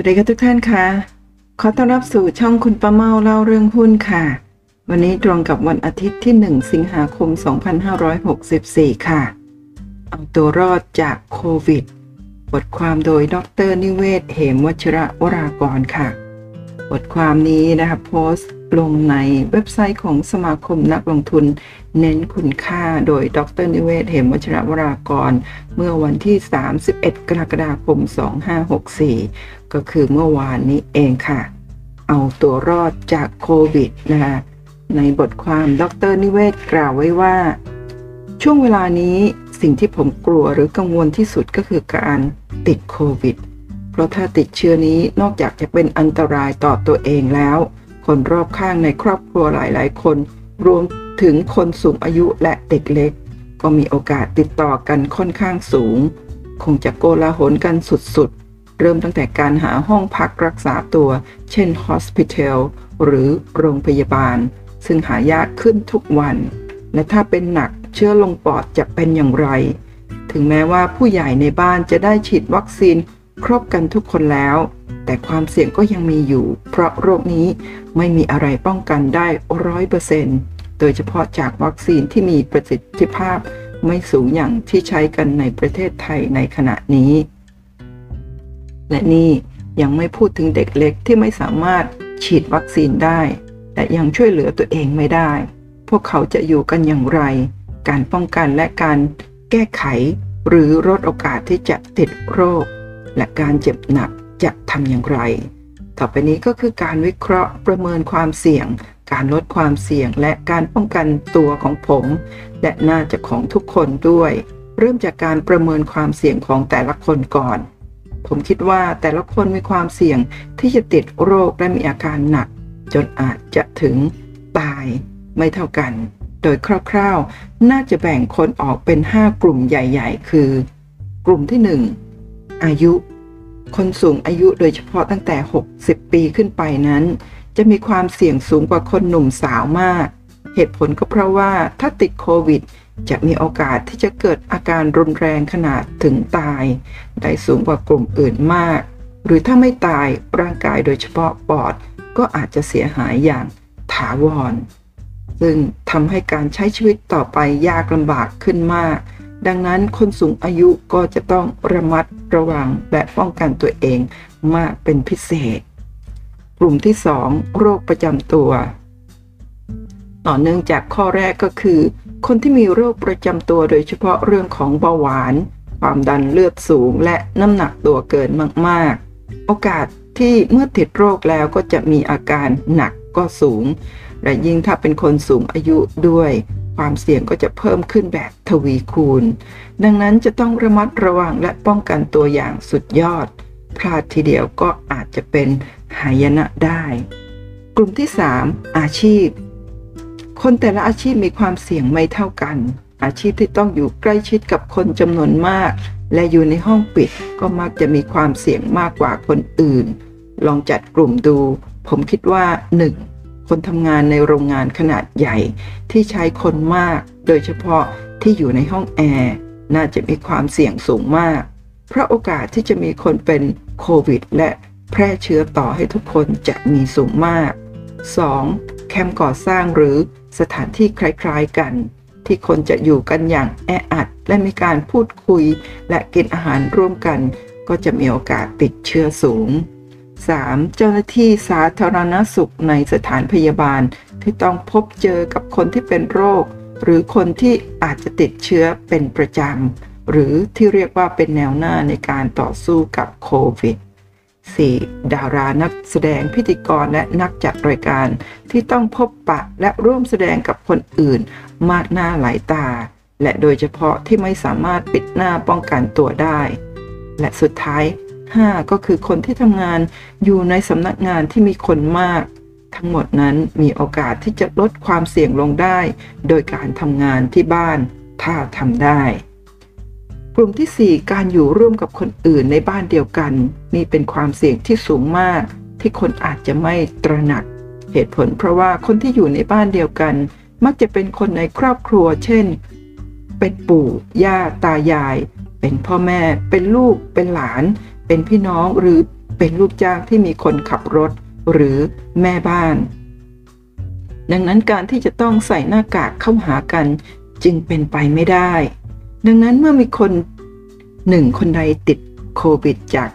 วัสดีค่ะทุกท่านค่ะขอต้อนรับสู่ช่องคุณป้าเมาเล่าเรื่องหุ้นค่ะ วันนี้ตรงกับวันอาทิตย์ที่ 1 สิงหาคม 2564 ค่ะ เอาตัวรอดจากโควิด บทความโดยดรนิเวศเหมวัชระวรากรค่ะ บทความนี้นะคะโพสต์ลงในเว็บไซต์ของสมาคมนักลงทุนเน้นคุณค่าโดยดรนิเวศเหมวัชระวรากร เมื่อวันที่ 31 กรกฎาคม 2564 ก็คือเมื่อวานนี้เองค่ะ เอาตัวรอดจากโควิดนะคะในบทความดรนิเวศกล่าวไว้ว่า ช่วงเวลานี้สิ่งที่ผมกลัวหรือกังวลที่สุดก็คือการติดโควิด เพราะถ้าติดเชื้อนี้นอกจากจะเป็นอันตรายต่อตัวเองแล้ว คนรอบข้างในครอบครัวหลายๆ คน รวมถึงคนสูงอายุและเด็กเล็ก ก็มีโอกาสติดต่อกันค่อนข้างสูง คงจะโกลาหลกันสุดๆ เริ่มตั้งแต่การหาห้องพักรักษาตัว เช่น hospital หรือโรงพยาบาล ซึ่งหายากขึ้นทุกวัน และถ้าเป็นหนักเชื้อลงปอดจะเป็นอย่างไร ถึงแม้ว่าผู้ใหญ่ในบ้านจะได้ฉีดวัคซีนครบกันทุกคนแล้ว แต่ความเสี่ยงก็ยังมีอยู่ เพราะโรคนี้ไม่มีอะไรป้องกันได้ร้อยเปอร์เซ็นต์โดยเฉพาะจากวัคซีนที่มีประสิทธิภาพไม่สูงอย่างที่ใช้กันในประเทศไทยในขณะนี้ และนี่ยังไม่พูดถึงเด็กเล็กที่ไม่สามารถฉีดวัคซีนได้และยังช่วยเหลือตัวเองไม่ได้ พวกเขาจะอยู่กันอย่างไร การป้องกันและการแก้ไข หรือลดโอกาสที่จะติดโรค และการเจ็บหนักจะทำอย่างไร ต่อไปนี้ก็คือการวิเคราะห์ประเมินความเสี่ยง การลดความเสี่ยงและการป้องกันตัวของผม และน่าจะของทุกคนด้วย เริ่มจากการประเมินความเสี่ยงของแต่ละคนก่อน ผมคิดว่าแต่ละคนมีความเสี่ยงที่จะติดโรคและมีอาการหนัก จนอาจจะถึงตายไม่เท่ากัน โดยคร่าวๆ น่าจะแบ่งคนออกเป็น 5 กลุ่มใหญ่ ๆ คือ กลุ่มที่ 1 อายุ คนสูงอายุโดยเฉพาะตั้งแต่ 60 ปีขึ้นไปนั้น จะมีความเสี่ยงสูงกว่าคนหนุ่มสาวมาก เหตุผลก็เพราะว่าถ้าติดโควิด จะมีโอกาสที่จะเกิดอาการรุนแรงขนาดถึงตาย ได้สูงกว่ากลุ่มอื่นมาก หรือถ้าไม่ตายร่างกายโดยเฉพาะปอด ก็อาจจะเสียหายอย่างถาวร ซึ่งทำให้การใช้ชีวิตต่อไปยากลำบากขึ้นมาก ดังนั้นคนสูงอายุก็จะต้องระมัดระวังและป้องกันตัวเองมากเป็นพิเศษ กลุ่มที่ 2 โรคประจำตัว ต่อเนื่องจากข้อแรกก็คือ คนที่มีโรคประจำตัวโดยเฉพาะเรื่องของเบาหวาน ความดันเลือดสูง และน้ำหนักตัวเกินมาก ๆ โอกาสที่เมื่อติดโรคแล้วก็จะมีอาการหนักก็สูง และยิ่งถ้าเป็นคนสูงอายุด้วย ความเสี่ยงก็จะเพิ่มขึ้นแบบทวีคูณ ดังนั้นจะต้องระมัดระวังและป้องกันตัวอย่างสุดยอด พลาดทีเดียวก็อาจจะเป็นหายนะได้ กลุ่มที่ 3 อาชีพ คนแต่ละอาชีพมีความเสี่ยงไม่เท่ากัน อาชีพที่ต้องอยู่ใกล้ชิดกับคนจำนวนมาก และอยู่ในห้องปิดก็มักจะมีความเสี่ยงมากกว่าคนอื่น ลองจัดกลุ่มดู ผมคิดว่า 1. คนทำงานในโรงงานขนาดใหญ่ ที่ใช้คนมาก โดยเฉพาะที่อยู่ในห้องแอร์น่าจะมีความเสี่ยงสูงมาก เพราะโอกาสที่จะมีคนเป็นโควิด และแพร่เชื้อต่อให้ทุกคนจะมีสูงมาก 2. แคมป์ก่อสร้างหรือสถานที่คล้ายๆกัน ที่คนจะอยู่กันอย่างแออัด และมีการพูดคุยและกินอาหารร่วมกัน ก็จะมีโอกาสติดเชื้อสูง 3. เจ้าหน้าที่สาธารณสุขในสถานพยาบาลที่ต้องพบเจอกับคนที่เป็นโรค หรือคนที่อาจจะติดเชื้อเป็นประจำหรือที่เรียกว่าเป็นแนวหน้าในการต่อสู้กับโควิด 4. ดารานักแสดงพิธีกรและนักจัดรายการ ที่ต้องพบปะและร่วมแสดงกับคนอื่น มากหน้าหลายตา และโดยเฉพาะที่ไม่สามารถปิดหน้าป้องกันตัวได้ และสุดท้าย 5 ก็คือคนที่ทำงานอยู่ในสำนักงานที่มีคนมาก ทั้งหมดนั้นมีโอกาสที่จะลดความเสี่ยงลงได้ โดยการทำงานที่บ้านถ้าทำได้ กลุ่มที่ 4 การอยู่ร่วมกับคนอื่นในบ้านเดียวกัน นี่เป็นความเสี่ยงที่สูงมาก ที่คนอาจจะไม่ตระหนัก เหตุผลเพราะว่าคนที่อยู่ในบ้านเดียวกัน มักจะเป็นคนในครอบครัว เช่น เป็นปู่ย่าตายาย เป็นพ่อแม่ เป็นลูก เป็นหลาน เป็นพี่น้องหรือเป็นลูกจ้างที่มีคนขับรถ หรือแม่บ้าน ดังนั้นการที่จะต้องใส่หน้ากากเข้าหากันจึงเป็นไปไม่ได้ ดังนั้นเมื่อมีคนหนึ่งคนใดติดโควิดจาก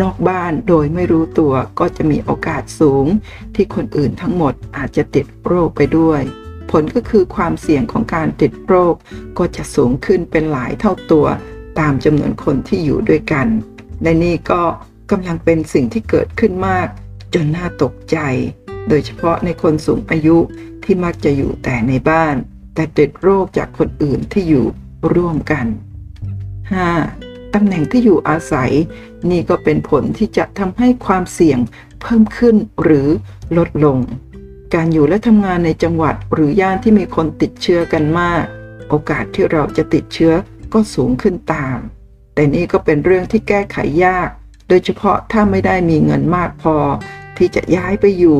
นอกบ้านโดยไม่รู้ตัวก็จะมีโอกาสสูง ที่คนอื่นทั้งหมดอาจจะติดโรคไปด้วย ผลก็คือความเสี่ยงของการติดโรคก็จะสูงขึ้นเป็นหลายเท่าตัว ตามจำนวนคนที่อยู่ด้วยกัน และนี่ก็กำลังเป็นสิ่งที่เกิดขึ้นมาก จนน่าตกใจ โดยเฉพาะในคนสูงอายุที่มักจะอยู่แต่ในบ้าน แต่ติดโรคจากคนอื่นที่อยู่ ร่วมกัน 5. ตำแหน่งที่อยู่อาศัย นี่ก็เป็นผลที่จะทำให้ความเสี่ยงเพิ่มขึ้นหรือลดลง การอยู่และทำงานในจังหวัดหรือย่านที่มีคนติดเชื้อกันมาก โอกาสที่เราจะติดเชื้อก็สูงขึ้นตาม แต่นี่ก็เป็นเรื่องที่แก้ไขยาก โดยเฉพาะถ้าไม่ได้มีเงินมากพอ ที่จะย้ายไปอยู่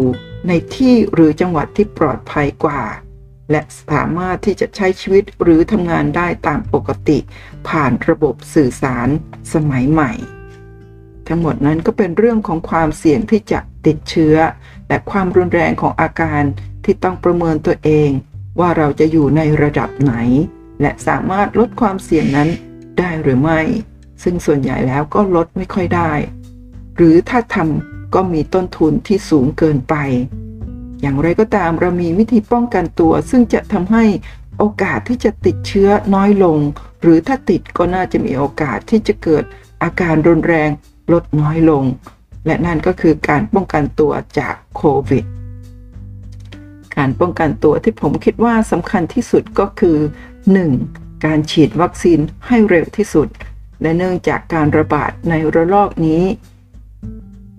ในที่หรือจังหวัดที่ปลอดภัยกว่า และสามารถที่จะใช้ชีวิตหรือทำงานได้ตามปกติ ผ่านระบบสื่อสารสมัยใหม่ ทั้งหมดนั้นก็เป็นเรื่องของความเสี่ยงที่จะติดเชื้อ และความรุนแรงของอาการที่ต้องประเมินตัวเอง ว่าเราจะอยู่ในระดับไหน และสามารถลดความเสี่ยงนั้นได้หรือไม่ ซึ่งส่วนใหญ่แล้วก็ลดไม่ค่อยได้ หรือถ้าทำก็มีต้นทุนที่สูงเกินไป อย่างไรก็ตามเรามีวิธีป้องกันตัว ซึ่งจะทำให้โอกาสที่จะติดเชื้อน้อยลง หรือถ้าติดก็น่าจะมีโอกาสที่จะเกิดอาการรุนแรงลดน้อยลง และนั่นก็คือการป้องกันตัวจากโควิด การป้องกันตัวที่ผมคิดว่าสำคัญที่สุดก็คือ 1. การฉีดวัคซีนให้เร็วที่สุด และเนื่องจากการระบาดในระลอกนี้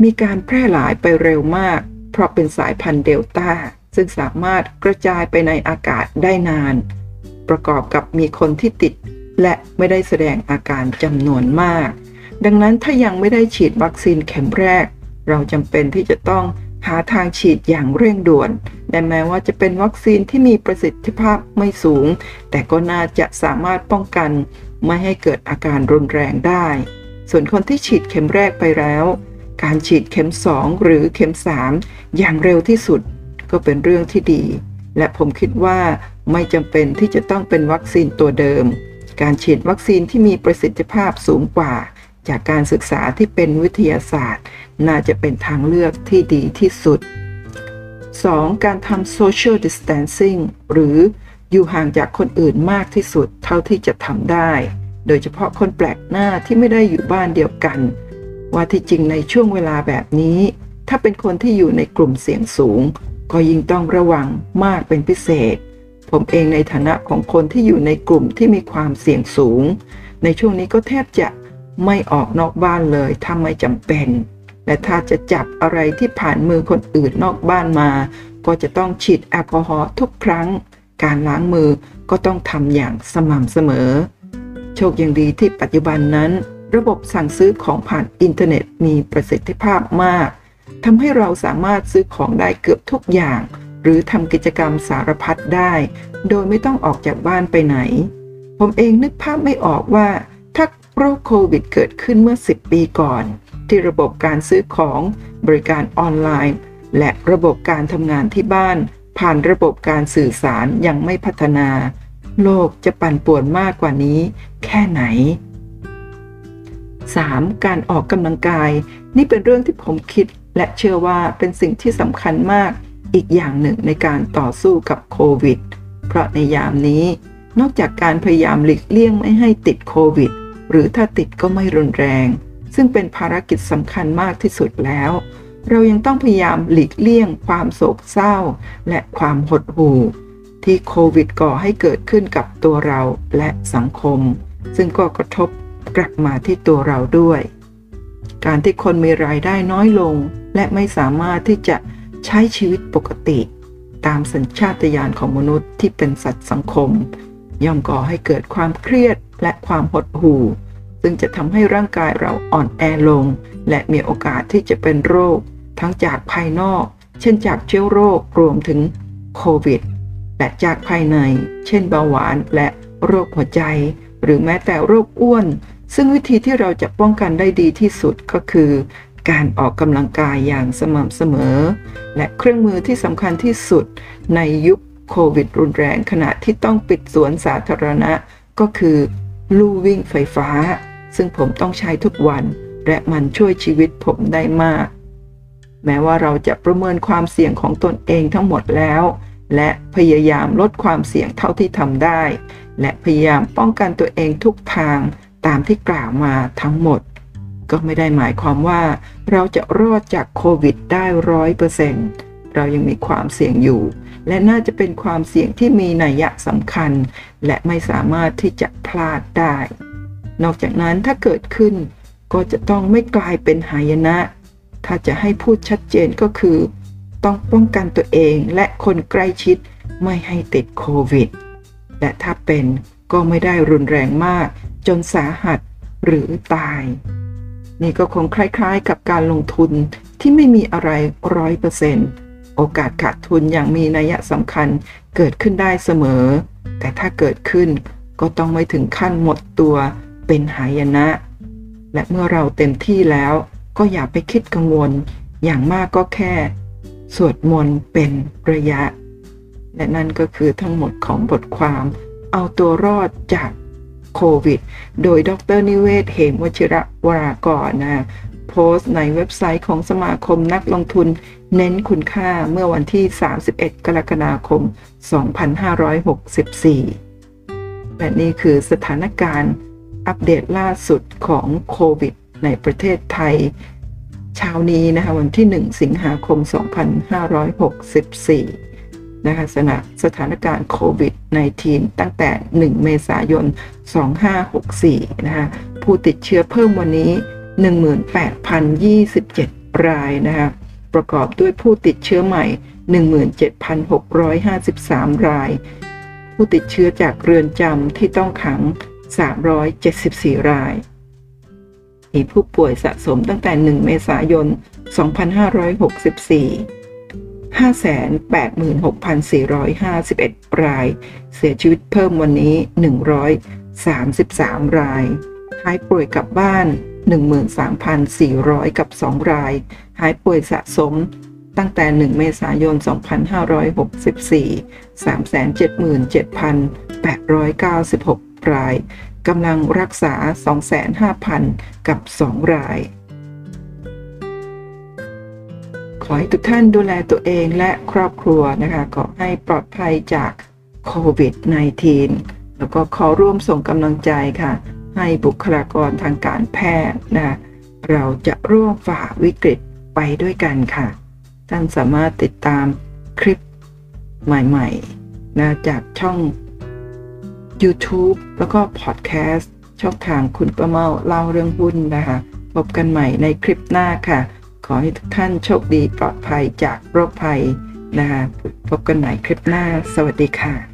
มีการแพร่หลายไปเร็วมาก เพราะเป็นสายพันธุ์เดลต้าซึ่งสามารถกระจายไปในอากาศได้นาน ประกอบกับมีคนที่ติด และไม่ได้แสดงอาการจำนวนมาก ดังนั้นถ้ายังไม่ได้ฉีดวัคซีนเข็มแรก เราจำเป็นที่จะต้องหาทางฉีดอย่างเร่งด่วนและแม้ว่าจะเป็นวัคซีนที่มีประสิทธิภาพไม่สูง แต่ก็น่าจะสามารถป้องกัน ไม่ให้เกิดอาการรุนแรงได้ ส่วนคนที่ฉีดเข็มแรกไปแล้ว การฉีดเข็ม 2 หรือเข็ม 3 อย่างเร็วที่สุดก็เป็นเรื่องที่ดี และผมคิดว่าไม่จำเป็นที่จะต้องเป็นวัคซีนตัวเดิม การฉีดวัคซีนที่มีประสิทธิภาพสูงกว่า จากการศึกษาที่เป็นวิทยาศาสตร์ น่าจะเป็นทางเลือกที่ดีที่สุด 2. การทำ social distancing หรืออยู่ห่างจากคนอื่นมากที่สุดเท่าที่จะทำได้ โดยเฉพาะคนแปลกหน้าที่ไม่ได้อยู่บ้านเดียวกัน ว่าที่จริงในช่วงเวลาแบบนี้ ถ้าเป็นคนที่อยู่ในกลุ่มเสี่ยงสูง ก็ยิ่งต้องระวังมากเป็นพิเศษ ผมเองในฐานะของคนที่อยู่ในกลุ่มที่มีความเสี่ยงสูง ในช่วงนี้ก็แทบจะไม่ออกนอกบ้านเลยถ้าไม่จำเป็น และถ้าจะจับอะไรที่ผ่านมือคนอื่นนอกบ้านมา ก็จะต้องฉีดแอลกอฮอล์ทุกครั้ง การล้างมือก็ต้องทำอย่างสม่ำเสมอ โชคยังดีที่ปัจจุบันนั้น ระบบสั่งซื้อของผ่านอินเทอร์เน็ตมีประสิทธิภาพมากทำให้เราสามารถซื้อของได้เกือบทุกอย่าง หรือทำกิจกรรมสารพัดได้ โดยไม่ต้องออกจากบ้านไปไหน ผมเองนึกภาพไม่ออกว่า ถ้าโรคโควิดเกิดขึ้นเมื่อ 10 ปีก่อน ที่ระบบการซื้อของบริการออนไลน์ และระบบการทำงานที่บ้าน ผ่านระบบการสื่อสารยังไม่พัฒนา โลกจะปั่นป่วนมากกว่านี้ แค่ไหน 3. การออกกำลังกาย นี่เป็นเรื่องที่ผมคิด และเชื่อว่าเป็นสิ่งที่สำคัญมากอีกอย่างหนึ่งในการต่อสู้กับโควิด เพราะในยามนี้ นอกจากการพยายามหลีกเลี่ยงไม่ให้ติดโควิด หรือถ้าติดก็ไม่รุนแรง ซึ่งเป็นภารกิจสำคัญมากที่สุดแล้ว เรายังต้องพยายามหลีกเลี่ยงความโศกเศร้า และความหดหู่ที่โควิดก่อให้เกิดขึ้นกับตัวเราและสังคม ซึ่งก็กระทบ กลับมาที่ตัวเราด้วย การที่คนมีรายได้น้อยลง และไม่สามารถที่จะใช้ชีวิตปกติ ตามสัญชาตญาณของมนุษย์ที่เป็นสัตว์สังคม ย่อมก่อให้เกิดความเครียดและความหดหู่ ซึ่งจะทำให้ร่างกายเราอ่อนแอลง และมีโอกาสที่จะเป็นโรค ทั้งจากภายนอก เช่นจากเชื้อโรครวมถึงโควิดและจากภายใน เช่นเบาหวานและโรคหัวใจ หรือแม้แต่โรคอ้วน ซึ่งวิธีที่เราจะป้องกันได้ดีที่สุดก็คือ การออกกำลังกายอย่างสม่ำเสมอ และเครื่องมือที่สำคัญที่สุดในยุคโควิดรุนแรงขณะที่ต้องปิดสวนสาธารณะ ก็คือลู่วิ่งไฟฟ้า ซึ่งผมต้องใช้ทุกวัน และมันช่วยชีวิตผมได้มาก แม้ว่าเราจะประเมินความเสี่ยงของตนเองทั้งหมดแล้ว และพยายามลดความเสี่ยงเท่าที่ทำได้ และพยายามป้องกันตัวเองทุกทาง ตามที่กล่าวมาทั้งหมด ก็ไม่ได้หมายความว่าเราจะรอดจากโควิดได้ร้อยเปอร์เซ็นต์เรายังมีความเสี่ยงอยู่ และน่าจะเป็นความเสี่ยงที่มีนัยยะสำคัญ และไม่สามารถที่จะพลาดได้ นอกจากนั้นถ้าเกิดขึ้น ก็จะต้องไม่กลายเป็นหายนะ ถ้าจะให้พูดชัดเจนก็คือ ต้องป้องกันตัวเองและคนใกล้ชิดไม่ให้ติดโควิด และถ้าเป็นก็ไม่ได้รุนแรงมาก จนสาหัสหรือตาย นี่ก็คงคล้ายๆ กับการลงทุนที่ไม่มีอะไรร้อยเปอร์เซ็นต์โอกาสขาดทุนอย่างมีนัยสำคัญเกิดขึ้นได้เสมอ แต่ถ้าเกิดขึ้นก็ต้องไม่ถึงขั้นหมดตัวเป็นหายนะ และเมื่อเราเต็มที่แล้วก็อย่าไปคิดกังวล อย่างมากก็แค่ สวดมนต์เป็นระยะ และนั่นก็คือทั้งหมดของบทความ เอาตัวรอดจาก โควิด โดยดรนิเวศ เหมวชิระวรากรนะโพสต์ในเว็บไซต์ของสมาคมนักลงทุนเน้นคุณค่าเมื่อวันที่ 31 กรกฎาคม 2564 และนี่คือสถานการณ์อัปเดตล่าสุดของโควิด ในประเทศไทย เช้านี้นะคะวันที่ 1 สิงหาคม 2564 นะคะสถานสถานการณ์โควิด -19 ตั้งแต่ 1 เมษายน 2564 นะคะผู้ติดเชื้อเพิ่มวันนี้ 18,027 รายนะคะประกอบด้วยผู้ติดเชื้อใหม่ 17,653 ราย ผู้ติดเชื้อจากเรือนจำที่ต้องขัง 374 ราย มีผู้ป่วยสะสมตั้งแต่ 1 เมษายน 2564 586,451 ราย เสียชีวิตเพิ่มวันนี้ 133 ราย หายป่วยกลับบ้าน 13,400 กับ 2 ราย หายป่วยสะสมตั้งแต่ 1 เมษายน 2564 377,896 ราย กำลังรักษา 25,000 กับ 2 ราย ขอให้ทุกท่านดูแลตัวเองและครอบครัวนะคะขอให้ปลอดภัยจากโควิด -19 แล้วก็ขอร่วมส่งกำลังใจค่ะ ให้บุคลากรทางการแพทย์นะเราจะร่วมฝ่าวิกฤตไปด้วยกันค่ะ ท่านสามารถติดตามคลิปใหม่ๆนะจากช่อง YouTube แล้วก็พอดแคสต์ช่องทางคุณประเมาเล่าเรื่องหุ้นนะคะพบกันใหม่ในคลิปหน้าค่ะ ขอให้ทุกท่านโชคดีปลอดภัยจากโรคภัยนะคะพบกันใหม่คลิปหน้า สวัสดีค่ะ